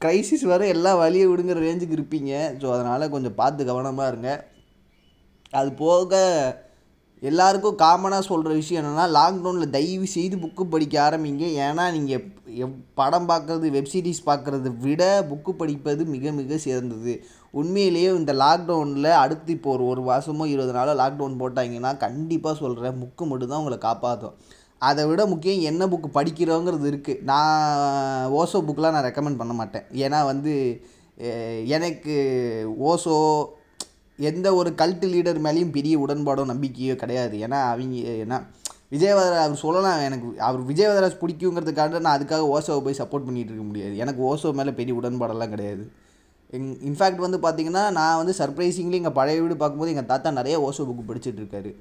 S1: க்ரைசிஸ் வரும் எல்லாம் வழியை விடுங்கிற ரேஞ்சுக்கு இருப்பீங்க. ஸோ அதனால் கொஞ்சம் பார்த்து கவனமாக இருங்க. அது போக எல்லாருக்கும் காமனாக சொல்கிற விஷயம் என்னென்னா லாக்டவுனில் தயவு செய்து புக்கு படிக்க ஆரம்பிங்க. ஏன்னா நீங்கள் எப் படம் பார்க்குறது வெப்சீரிஸ் பார்க்குறத விட புக்கு படிப்பது மிக மிக சிறந்தது. உண்மையிலேயே இந்த லாக்டவுனில் அடுத்து இப்போ ஒரு ஒரு மாதமோ இருபது நாளோ லாக்டவுன் போட்டாங்கன்னா கண்டிப்பாக சொல்கிறேன் புக்கு மட்டும்தான் உங்களை காப்பாற்றும் அதை விட முக்கியம் என்ன புக்கு படிக்கிறோங்கிறது இருக்குது நான் ஓசோ புக்கெலாம் நான் ரெக்கமெண்ட் பண்ண மாட்டேன். ஏன்னா வந்து எனக்கு ஓசோ எந்த ஒரு கல்ட்டு லீடர் மேலேயும் பெரிய உடன்பாடோ நம்பிக்கையோ கிடையாது. ஏன்னா அவங்க ஏன்னா விஜயவதரா அவர் சொல்லலாம் எனக்கு அவர் விஜயவதராஜ் பிடிக்குங்கிறதுக்காக நான் அதுக்காக ஓசோவை போய் சப்போர்ட் பண்ணிகிட்டு இருக்க முடியாது. எனக்கு ஓசோ மேலே பெரிய உடன்பாடெல்லாம் கிடையாது. எங் இன்ஃபேக்ட் வந்து பார்த்தீங்கன்னா நான் வந்து சர்ப்ரைசிங்லி எங்கள் பழைய வீடு பார்க்கும்போது எங்கள் தாத்தா நிறைய ஓசோ புக்கு படிச்சுட்டு இருக்காரு.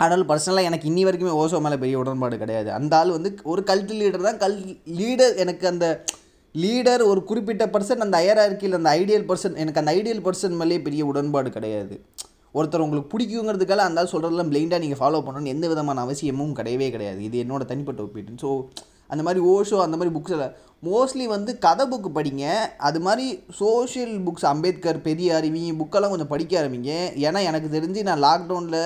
S1: ஆனால் பர்சனலாக எனக்கு இன்னி வரைக்குமே ஓசோ மேலே பெரிய உடன்பாடு கிடையாது. அந்த ஆள் வந்து ஒரு கல்ட்டு லீடர் தான். கல் லீடர் எனக்கு அந்த லீடர் ஒரு குறிப்பிட்ட பர்சன் அந்த ஹையரார்க்கியில் அந்த ஐடியல் பர்சன் எனக்கு அந்த ஐடியல் பர்சன் மேலேயே பெரிய உடன்பாடு கிடையாது. ஒருத்தர் உங்களுக்கு பிடிக்குங்கிறதுக்காக அந்த சொல்கிறதெல்லாம் பிளைண்டாக நீங்கள் ஃபாலோ பண்ணணும்னு எந்த விதமான அவசியமும் கிடையவே கிடையாது. இது என்னோட தனிப்பட்ட ஒப்பீட்டு ஸோ அந்த மாதிரி ஓஷோ அந்த மாதிரி புக்ஸில் மோஸ்ட்லி வந்து கதை புக்கு படிங்க. அது மாதிரி சோஷியல் புக்ஸ் அம்பேத்கர் பெரியார் இவங்க புக்கெல்லாம் கொஞ்சம் படிக்க ஆரம்பிங்க. ஏன்னா எனக்கு தெரிஞ்சு நான் லாக்டவுனில்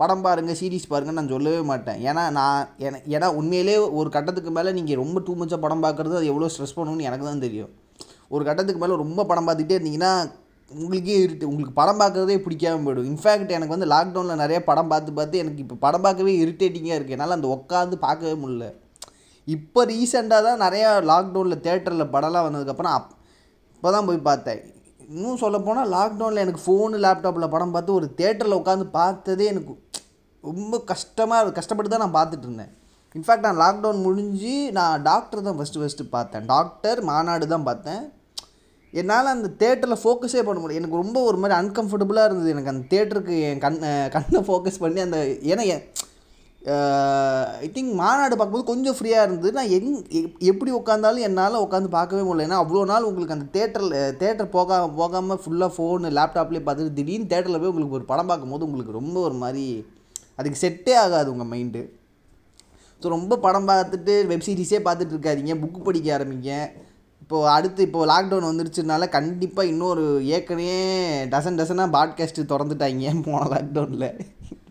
S1: படம் பாருங்கள் சீரிஸ் பாருங்கன்னு நான் சொல்லவே மாட்டேன். ஏன்னா நான் ஏன்னா ஏன்னா உண்மையிலே ஒரு கட்டத்துக்கு மேலே நீங்கள் ரொம்ப டூ மச்சாக படம் பார்க்குறது அது எவ்வளோ ஸ்ட்ரெஸ் பண்ணணும்னு எனக்கு தான் தெரியும். ஒரு கட்டத்துக்கு மேலே ரொம்ப படம் பார்த்துட்டே இருந்தீங்கன்னா உங்களுக்கே இருட்டு. உங்களுக்கு படம் பார்க்குறதே பிடிக்காம போயிடும். இன்ஃபேக்ட் எனக்கு வந்து லாக்டவுனில் நிறைய படம் பார்த்து பார்த்து எனக்கு இப்போ படம் பார்க்கவே இரிட்டேட்டிங்காக இருக்குது என்னால் அந்த உட்காந்து பார்க்கவே முடியல. இப்போ ரீசெண்டாக தான் நிறையா லாக்டவுனில் தேட்டரில் படம்லாம் வந்ததுக்கப்புறம் அப் இப்போ தான் போய் பார்த்தேன். இன்னும் சொல்லப்போனால் லாக்டவுனில் எனக்கு ஃபோனு லேப்டாப்பில் படம் பார்த்து ஒரு தேட்டரில் உட்காந்து பார்த்ததே எனக்கு ரொம்ப கஷ்டமாக கஷ்டப்பட்டு தான் நான் பார்த்துட்டு இருந்தேன். இன்ஃபேக்ட் நான் லாக்டவுன் முடிஞ்சு நான் டாக்டர் தான் ஃபஸ்ட்டு ஃபஸ்ட்டு பார்த்தேன். டாக்டர் மாநாடு தான் பார்த்தேன். என்னால் அந்த தேட்டரில் ஃபோக்கஸே பண்ண முடியல. எனக்கு ரொம்ப ஒரு மாதிரி அன்கம்ஃபர்டபுளாக இருந்தது. எனக்கு அந்த தேட்டருக்கு என் கண் கண்ணை ஃபோக்கஸ் பண்ணி அந்த ஏன்னா ஐ திங்க் மாநாடு பார்க்கும்போது கொஞ்சம் ஃப்ரீயாக இருந்தது. நான் எங் எப்- எப்படி உட்காந்தாலும் என்னால் உட்காந்து பார்க்கவே முடியல. ஏன்னா அவ்வளோ நாள் உங்களுக்கு அந்த தேட்டரில் தேட்டர் போக போகாமல் ஃபுல்லாக ஃபோனு லேப்டாப்லேயே பார்த்துட்டு திடீர்னு தேட்டரில் போய் உங்களுக்கு ஒரு படம் பார்க்கும்போது உங்களுக்கு ரொம்ப ஒரு மாதிரி அதுக்கு செட்டே ஆகாது உங்கள் மைண்டு ஸோ ரொம்ப படம் பார்த்துட்டு வெப் சீரிஸே பார்த்துட்டு இருக்காதிங்க. புக்கு படிக்க ஆரம்பிங்க. இப்போது அடுத்து இப்போது லாக்டவுன் வந்துருச்சுனால கண்டிப்பாக இன்னொரு ஏற்கனவே டசன் டசனாக பாட்காஸ்ட்டு திறந்துட்டாங்க போன லாக்டவுனில்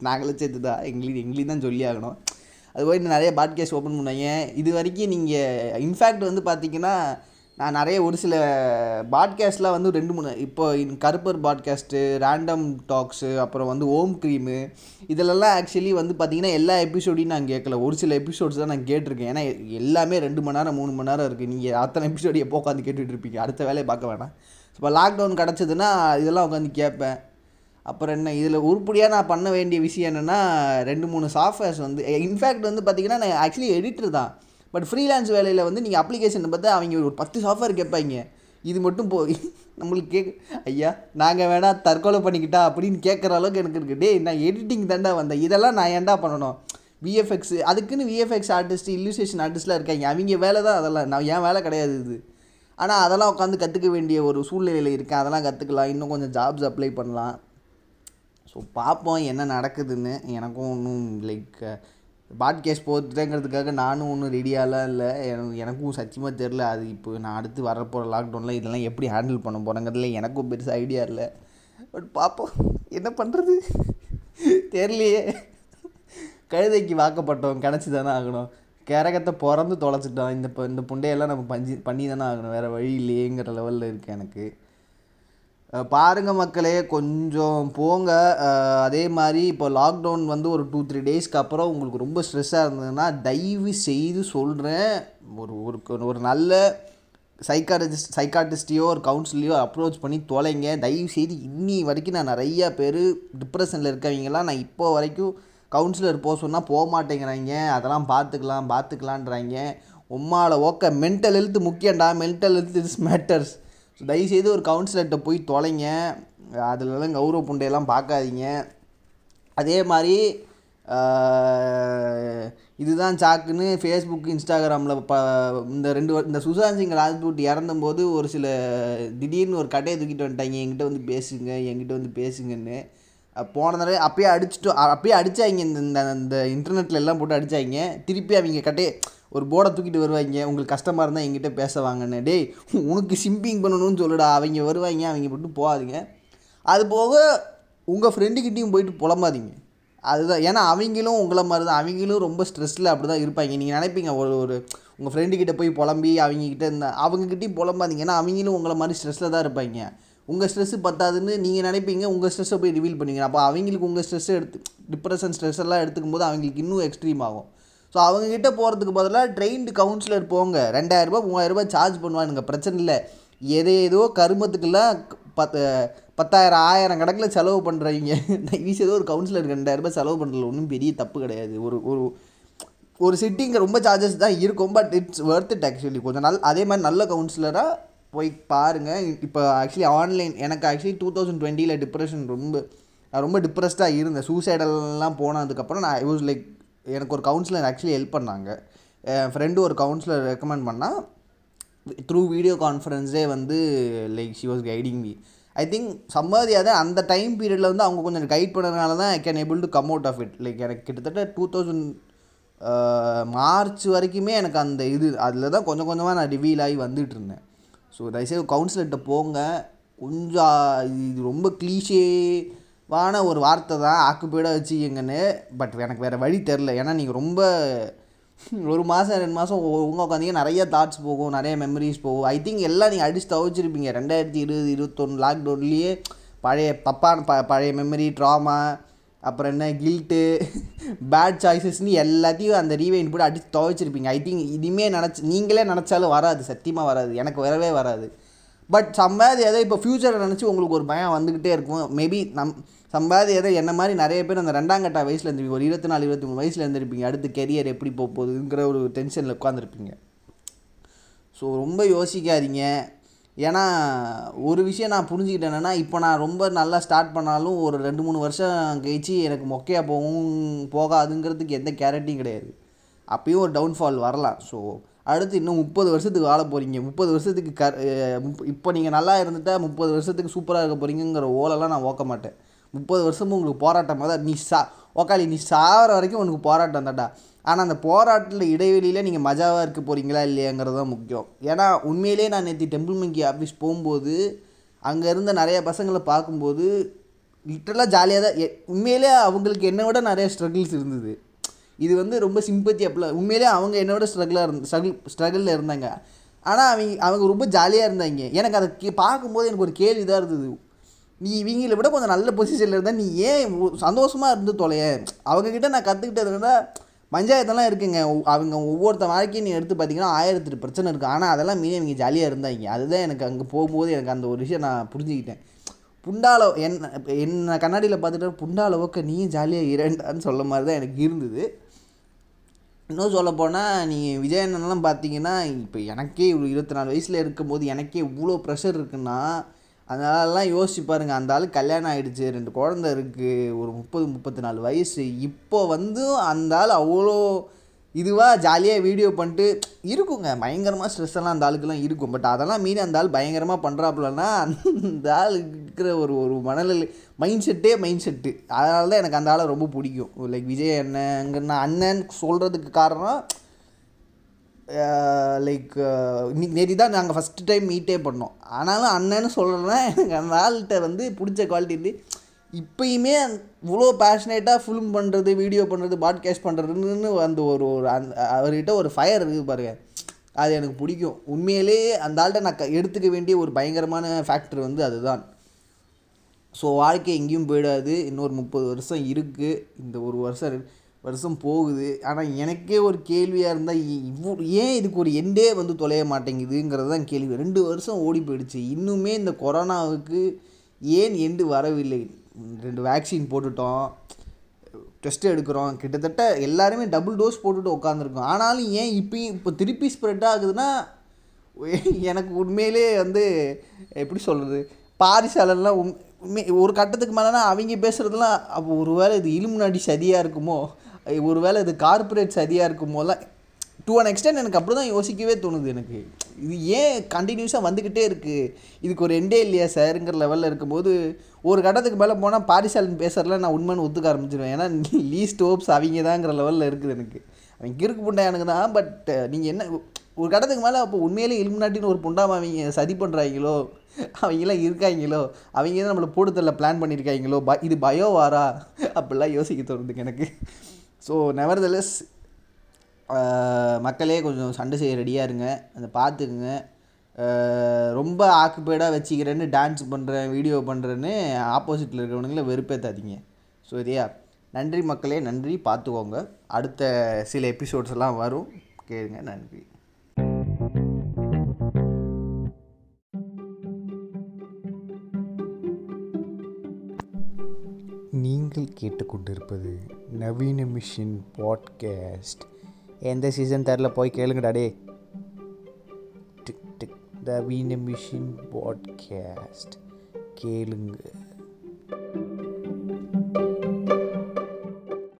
S1: நாங்களும் சேர்த்து தான் எங்களுக்கு எங்களையும் தான் சொல்லி ஆகணும். அது போய் இன்னும் நிறைய பாட்காஸ்ட் ஓப்பன் பண்ணாங்க. இது வரைக்கும் நீங்கள் இன்ஃபேக்ட் வந்து பார்த்தீங்கன்னா நான் நிறைய ஒரு சில பாட்காஸ்ட்லாம் வந்து ரெண்டு மூணு இப்போ in Karuppar podcast random talks அப்புறம் வந்து ஓம் க்ரீமு இதிலெல்லாம் ஆக்சுவலி வந்து பார்த்தீங்கன்னா எல்லா எபிசோடையும் நான் கேட்கல ஒரு சில எபிசோட்ஸ் தான் நான் கேட்டிருக்கேன். ஏன்னா எல்லாமே ரெண்டு மணி நேரம் மூணு மணி நேரம் இருக்குது நீங்கள் அத்தனை எபிசோடு எப்போ உட்காந்து கேட்டுட்டு இருப்பீங்க? அடுத்த வேலையை பார்க்க வேணாம். இப்போ லாக்டவுன் கிடச்சதுன்னா இதெல்லாம் உட்காந்து கேட்பேன். அப்புறம் என்ன இதில் உருப்படியாக நான் பண்ண வேண்டிய விஷயம் என்னென்னா ரெண்டு மூணு சாஃப்ட்வேர்ஸ் வந்து இன்ஃபேக்ட் வந்து பார்த்திங்கன்னா நான் ஆக்சுவலி எடிட்டர் தான். பட் ஃப்ரீலான்ஸ் வேலையில் வந்து நீங்கள் அப்ளிகேஷன் பார்த்தா அவங்க ஒரு பத்து சாஃப்ட்வேர் கேட்பாங்க. இது மட்டும் போய் நம்மளுக்கு கேட்க ஐயா நாங்கள் வேணா தற்கொலை பண்ணிக்கிட்டா அப்படின்னு கேட்குற அளவுக்கு எனக்கு இருக்குது டேய் நான் எடிட்டிங் தாண்டா வந்தேன். இதெல்லாம் நான் ஏன்டா பண்ணணும்? விஎஃப்எக்ஸ் அதுக்குன்னு விஎஃப்எக்ஸ் ஆர்டிஸ்ட் இல்லுஸ்ட்ரேஷன் ஆர்டிஸ்ட்லாம் இருக்காங்க. அவங்க வேலை தான் அதெல்லாம். நான் என் வேலை கிடையாது இது. ஆனால் அதெல்லாம் உட்காந்து கற்றுக்க வேண்டிய ஒரு சூழ்நிலையில் இருக்கேன். அதெல்லாம் கற்றுக்கலாம் இன்னும் கொஞ்சம் ஜாப்ஸ் அப்ளை பண்ணலாம். ஸோ பார்ப்போம் என்ன நடக்குதுன்னு. எனக்கும் ஒன்றும் லைக் பாட்காஸ்ட் போட்டுட்டேங்கிறதுக்காக நானும் ஒன்றும் ரெடியாலாம் இல்லை. எனக்கு எனக்கும் சத்தியமாக தெரில அது இப்போ நான் அடுத்து வரப்போகிற லாக்டவுனில் இதெல்லாம் எப்படி ஹேண்டில் பண்ண போகிறேங்கிறதுல எனக்கும் பெருசாக ஐடியா இல்லை. பட் பார்ப்போம் என்ன பண்ணுறது தெரியலையே. கழுதைக்கு வாக்கப்பட்டோம். கிடச்சி தானே ஆகணும். கரகத்தை பிறந்து தொலைச்சிட்டோம். இந்த இப்போ இந்த புண்டையெல்லாம் நம்ம பஞ்சு பண்ணி தானே ஆகணும். வேறு வழி இல்லையேங்கிற லெவலில் இருக்குது எனக்கு. பாருங்கள் பாருங்க மக்களே கொஞ்சம் போங்க. அதே மாதிரி இப்போ லாக்டவுன் வந்து ஒரு டூ த்ரீ டேஸ்க்கு அப்புறம் உங்களுக்கு ரொம்ப ஸ்ட்ரெஸ்ஸாக இருந்ததுன்னா தயவு செய்து சொல்கிறேன் ஒரு ஒரு ஒரு நல்ல சைக்காலஜிஸ்ட் சைக்காட்டிஸ்டையோ ஒரு கவுன்சிலையோ அப்ரோச் பண்ணி தொலைங்க. தயவு செய்து இன்னி வரைக்கும் நான் நிறையா பேர் டிப்ரெஷனில் இருக்கவங்கலாம் நான் இப்போ வரைக்கும் கவுன்சிலர் போக சொன்னால் போக மாட்டேங்கிறாங்க. அதெல்லாம் பார்த்துக்கலாம் பார்த்துக்கலான்றாங்க உம்மால ஓக்க mental health முக்கியம்டா. Mental health is matters so தயவுசெய்து ஒரு கவுன்சிலர்கிட்ட போய் தொலைங்க. அதுலலாம் கௌரவ புண்டையெல்லாம் பார்க்காதீங்க. அதே மாதிரி இதுதான் சாக்குன்னு ஃபேஸ்புக் இன்ஸ்டாகிராமில் ப இந்த ரெண்டு இந்த சுஷாந்த் சிங் ராஜ்பூட் இறந்தபோது ஒரு சில திடீர்னு ஒரு கடையை தூக்கிட்டு வந்துட்டாங்க. என்கிட்ட வந்து பேசுங்க என்கிட்ட வந்து பேசுங்கன்னு. போன தடவை அப்பயே அடிச்சுட்டு அப்பயே அடித்தாங்க இந்த இந்த இந்த இன்டர்நெட்டில் எல்லாம் போட்டு அடித்தாங்க திருப்பி அவங்க கட்டையை ஒரு போர்டை தூக்கிட்டு வருவாங்க உங்களுக்கு கஷ்டமாக இருந்தால் எங்கிட்ட பேச வாங்கன்னு. டேய் உனக்கு சிம்பிங் பண்ணணும்னு சொல்லுடா. அவங்க வருவாங்க அவங்க மட்டும் போகாதீங்க. அது போக உங்கள் ஃப்ரெண்டுக்கிட்டேயும் போயிட்டு புலம்பாதீங்க. அதுதான். ஏன்னா அவங்களும் உங்களை மாதிரி தான் அவங்களும் ரொம்ப ஸ்ட்ரெஸ்ஸில் அப்படி தான் இருப்பாங்க நீங்கள் நினைப்பீங்க ஒரு ஒரு உங்கள் ஃப்ரெண்டுக்கிட்ட போய் புலம்பி அவங்கக்கிட்ட இருந்த அவங்கக்கிட்டையும் புலம்பாதீங்க. ஏன்னா அவங்களும் உங்களை மாதிரி ஸ்ட்ரெஸ்ஸில் தான் இருப்பாங்க உங்கள் ஸ்ட்ரெஸ்ஸு பத்தாதுன்னு நீங்கள் நினைப்பீங்க உங்கள் ஸ்ட்ரெஸ்ஸை போய் ரிவீல் பண்ணுவீங்க அப்போ அவங்களுக்கு உங்கள் ஸ்ட்ரெஸ்ஸை எடுத்து டிப்ரெஷன் ஸ்ட்ரெஸ் எல்லாம் எடுத்துக்கும் போது அவங்களுக்கு இன்னும் எக்ஸ்ட்ரீம் ஆகும். ஸோ அவங்கக்கிட்ட போகிறதுக்கு பதிலாக ட்ரெயின்டு கவுன்சிலர் போங்க. ரெண்டாயிரரூபா மூவாயிரரூபா சார்ஜ் பண்ணுவானுங்க. பிரச்சனை இல்லை. எதோ ஏதோ கருமத்துக்கெல்லாம் பத்து பத்தாயிரம் ஆயிரம் கணக்கில் செலவு பண்ணுறவங்க ஈஸியாக ஏதோ ஒரு கவுன்சிலர் ரெண்டாயிரரூபா செலவு பண்ணுறதுல ஒன்றும் பெரிய தப்பு கிடையாது. ஒரு ஒரு ஒரு சிட்டிங்க ரொம்ப சார்ஜஸ் தான் இருக்கும். But it's worth it actually கொஞ்சம் நல் அதே மாதிரி நல்ல கவுன்சிலராக போய் பாருங்கள் இப்போ ஆக்சுவலி ஆன்லைன் எனக்கு ஆக்சுவலி டூ தௌசண்ட் டுவெண்ட்டியில் டிப்ரெஷன் ரொம்ப நான் ரொம்ப டிப்ரெஸ்டாக இருந்தேன். சூசைடெல்லாம் போனதுக்கப்புறம் நான் ஐ வாஸ் லைக் எனக்கு ஒரு கவுன்சிலர் ஆக்சுவலி ஹெல்ப் பண்ணாங்க. என் ஃப்ரெண்டு ஒரு கவுன்சிலர் ரெக்கமெண்ட் பண்ணால் த்ரூ வீடியோ கான்ஃபரன்ஸே வந்து like she was guiding me I think சம்பாதியாத அந்த டைம் பீரியடில் வந்து அவங்க கொஞ்சம் கைட் பண்ணதுனால தான் I can able to come out of it like எனக்கு கிட்டத்தட்ட டூ தௌசண்ட் மார்ச் வரைக்குமே எனக்கு அந்த இது அதில் தான் கொஞ்சம் கொஞ்சமாக நான் ரிவீல் ஆகி வந்துட்டு இருந்தேன். ஸோ தயவுசெய்து கவுன்சிலர்கிட்ட போங்க. கொஞ்சம் இது ரொம்ப வான ஒரு வார்த்தை தான் ஆக்குப்பீடாக வச்சுக்கிங்கன்னு பட் எனக்கு வேறு வழி தெரில ஏன்னா நீங்கள் ரொம்ப ஒரு மாதம் ரெண்டு மாதம் உங்கள் உட்காந்தீங்க நிறைய தாட்ஸ் போகும் நிறைய மெமரிஸ் போகும். ஐ திங்க் எல்லாம் நீங்கள் அடிச்சு தவிச்சிருப்பீங்க. ரெண்டாயிரத்தி இருபது இருபத்தொன்று லாக்டவுன்லேயே பழைய தப்பான ப பழைய மெமரி ட்ராமா அப்புறம் என்ன கில்ட்டு பேட் சாய்ஸஸ்னு எல்லாத்தையும் அந்த ரீவைன் போட்டு அடித்து துவைச்சிருப்பீங்க. ஐ திங்க் இனிமே நினச்சி நீங்களே நினச்சாலும் வராது. சத்தியமாக வராது. எனக்கு வரவே வராது. பட் சம்பாதி ஏதோ இப்போ ஃப்யூச்சரை நினச்சி உங்களுக்கு ஒரு பயம் வந்துக்கிட்டே இருக்கும். மேபி நம் சம்பாதி ஏதோ என்ன மாதிரி நிறைய பேர் அந்த ரெண்டாம் கட்ட வயசில் இருந்திருப்பீங்க. ஒரு இருபத்தி நாலு இருபத்தி மூணு வயசில் இருந்திருப்பீங்க. அடுத்து கெரியர் எப்படி போக போகுதுங்கிற ஒரு டென்ஷனில் உட்காந்துருப்பீங்க ஸோ ரொம்ப யோசிக்காதீங்க. ஏன்னா ஒரு விஷயம் நான் புரிஞ்சுக்கிட்டேன் என்னென்னா இப்போ நான் ரொம்ப நல்லா ஸ்டார்ட் பண்ணாலும் ஒரு ரெண்டு மூணு வருஷம் கழிச்சு எனக்கு மொக்கையாக போகும் போகாதுங்கிறதுக்கு எந்த கேரண்டியும் கிடையாது. அப்பயும் ஒரு டவுன்ஃபால் வரலாம். ஸோ அடுத்து இன்னும் முப்பது வருஷத்துக்கு வாழ போகிறீங்க முப்பது வருஷத்துக்கு க இப்போ நீங்கள் நல்லா இருந்துட்டால் முப்பது வருஷத்துக்கு சூப்பராக இருக்க போகிறீங்கிற ஓலெல்லாம் நான் ஓக்க மாட்டேன். முப்பது வருஷமும் உங்களுக்கு போராட்டமாக தான் நீ சா ஓக்காளி நீ சாகிற வரைக்கும் உனக்கு போராட்டம் தாண்டா ஆனால் அந்த போராட்டத்தில் இடைவெளியில் நீங்கள் மஜாவாக இருக்க போகிறீங்களா இல்லையாங்கிறது தான் முக்கியம். ஏன்னா உண்மையிலேயே நான் நேற்று டெம்பிள் மங்கி ஆஃபீஸ் போகும்போது அங்கே இருந்த நிறைய பசங்களை பார்க்கும்போது லிட்டரலாக ஜாலியாக தான் உண்மையிலே அவங்களுக்கு என்னை விட நிறைய ஸ்ட்ரகிள்ஸ் இருந்தது. இது வந்து ரொம்ப சிம்பத்தி அப்பல உண்மையிலே அவங்க என்னோட ஸ்ட்ரகிளாக இருந்த ஸ்ட்ரகிள் ஸ்ட்ரகிளில் இருந்தாங்க. ஆனால் அவங்க அவங்க ரொம்ப ஜாலியாக இருந்தாங்க. எனக்கு அதை கே பார்க்கும்போது எனக்கு ஒரு கேள்வி தான் இருந்தது. நீ இவங்களை விட கொஞ்சம் நல்ல பொசிஷனில் இருந்தால் நீ ஏன் சந்தோஷமாக இருந்து தொலைய? அவங்கக்கிட்ட நான் கற்றுக்கிட்டதுனா பஞ்சாயத்தெல்லாம் இருக்குங்க. அவங்க ஒவ்வொருத்த வாழ்க்கையும் நீ எடுத்து பார்த்தீங்கன்னா ஆயிரத்தெட்டு பிரச்சனை இருக்குது ஆனால் அதெல்லாம் மீறி அவங்க ஜாலியாக இருந்தாங்க. அதுதான் எனக்கு அங்கே போகும்போது எனக்கு அந்த ஒரு விஷயம் நான் புரிஞ்சுக்கிட்டேன். புண்டால என்ன என்ன கண்ணாடியில் பார்த்துட்டு புண்டால ஓக்க நீயும் ஜாலியாக இரண்டான்னு சொல்ல மாதிரி தான் எனக்கு இருந்தது. இன்னும் சொல்லப் போனால் நீங்கள் விஜய் அண்ணன்லாம் பார்த்தீங்கன்னா இப்போ எனக்கே இவ்வளோ இருபத்தி நாலு வயசில் இருக்கும்போது எனக்கே இவ்வளோ ப்ரெஷர் இருக்குன்னா அதனாலலாம் யோசிச்சு பாருங்கள் அந்த ஆள் கல்யாணம் ஆகிடுச்சு ரெண்டு குழந்த இருக்குது ஒரு முப்பது முப்பத்தி நாலு வயசு. இப்போ வந்து அந்த ஆள் அவ்வளோ இதுவாக ஜாலியாக வீடியோ பண்ணிட்டு இருக்குங்க. பயங்கரமாக ஸ்ட்ரெஸ் எல்லாம் அந்த ஆளுக்கெல்லாம் இருக்கும். பட் அதெல்லாம் மீறி அந்த ஆள் பயங்கரமாக பண்ணுறாப்புலன்னா அந்த ஆள் இருக்கிற ஒரு ஒரு மனநிலை மைண்ட் செட்டே மைண்ட் செட்டு அதனால தான் எனக்கு அந்த ஆளை ரொம்ப பிடிக்கும். லைக் விஜய் அண்ணன் நான் அண்ணன் சொல்கிறதுக்கு காரணம் லைக் நேற்று தான் நாங்கள் ஃபஸ்ட்டு டைம் மீட்டே பண்ணோம். ஆனாலும் அண்ணன்னு சொல்கிறேன்னா எனக்கு அந்த ஆள்கிட்ட வந்து பிடிச்ச குவாலிட்டி இப்பயுமே இவ்வளோ பேஷனேட்டாக ஃபிலிம் பண்ணுறது வீடியோ பண்ணுறது பாட்காஸ்ட் பண்ணுறதுன்னு அந்த ஒரு ஒரு அந்த அவர்கிட்ட ஒரு ஃபயர் இருக்குது பாருங்க. அது எனக்கு பிடிக்கும். உண்மையிலே அந்த ஆள்கிட்ட நான் க- எடுத்துக்க வேண்டிய ஒரு பயங்கரமான ஃபேக்டர் வந்து அதுதான். ஸோ வாழ்க்கை எங்கேயும் போயிடாது. இன்னொரு முப்பது வருஷம் இருக்குது இந்த ஒரு வருஷம் வருஷம் போகுது. ஆனால் எனக்கே ஒரு கேள்வியாக இருந்தால் இவ்வளோ ஏன் இதுக்கு ஒரு எண்டே வந்து தொலைய மாட்டேங்குதுங்கிறது தான் கேள்வி. ரெண்டு வருஷம் ஓடி போயிடுச்சு. இன்னுமே இந்த கொரோனாவுக்கு ஏன் எண்டு வரவில்லை? ரெண்டு வேக்சின் போட்டுட்டோம். டெஸ்ட்டு எடுக்கிறோம். கிட்டத்தட்ட எல்லாருமே டபுள் டோஸ் போட்டுட்டு உட்காந்துருக்கோம் ஆனாலும் ஏன் இப்பயும் இப்போ திருப்பி ஸ்ப்ரெட் ஆகுதுன்னா எனக்கு உண்மையிலே வந்து எப்படி சொல்கிறது பாரிசாலெல்லாம் உண் உண்மை ஒரு கட்டத்துக்கு மேலேனா அவங்க பேசுகிறதுலாம் அப்போ ஒரு வேளை இது இலுமினாடி சதியாக இருக்குமோ? ஒரு வேளை இது கார்ப்பரேட் சதியாக இருக்குமோலாம் டு அன் எக்ஸ்டென்ட் எனக்கு அப்படி தான் யோசிக்கவே தோணுது எனக்கு. இது ஏன் கண்டினியூஸாக வந்துக்கிட்டே இருக்குது இதுக்கு ஒரு எண்டே இல்லையா சாருங்கிற லெவலில் இருக்கும்போது ஒரு கட்டத்துக்கு மேலே போனால் பாரிசாலன் பேசுறதுல நான் உண்மைன்னு ஒத்துக்க ஆரம்பிச்சிடுவேன் ஏன்னா லீஸ்ட் ஹோப்ஸ் அவங்க தாங்கிற லெவலில் இருக்குது எனக்கு. அவங்க கிறுக்கு புண்டா எனக்கு தான் பட் நீங்கள் என்ன ஒரு கட்டத்துக்கு மேலே அப்போ உண்மையிலே இலுமினாட்டின்னு ஒரு புண்டாம அவங்க சதி பண்ணுறாங்களோ அவங்களாம் இருக்காங்களோ? அவங்க தான் நம்மளை போடுதல்ல பிளான் பண்ணியிருக்காங்களோ ப இது பயோவாரா அப்படிலாம் யோசிக்க தோணுதுங்க எனக்கு. ஸோ நெவர்தலஸ் மக்களே கொஞ்சம் சண்டை செய்ய ரெடியாக இருங்க. அதை பார்த்துக்குங்க ரொம்ப ஆக்குபேடாக வச்சுக்கிறேன்னு டான்ஸ் பண்ணுறேன் வீடியோ பண்ணுறேன்னு ஆப்போசிட்டில் இருக்கிறவனுங்கள வெறுப்பேற்றாதீங்க ஸோ இதையா? நன்றி மக்களே நன்றி. பார்த்துக்கோங்க அடுத்த சில எபிசோட்ஸ் எல்லாம் வரும். கேளுங்க. நன்றி. நீங்கள் கேட்டுக்கொண்டிருப்பது நவீன மிஷின் பாட்காஸ்ட் எந்த சீசன் தெரில போய் கேளுங்கடா டே டிக் டிக். த வீன மிஷின் பாட்காஸ்ட் கேளுங்க.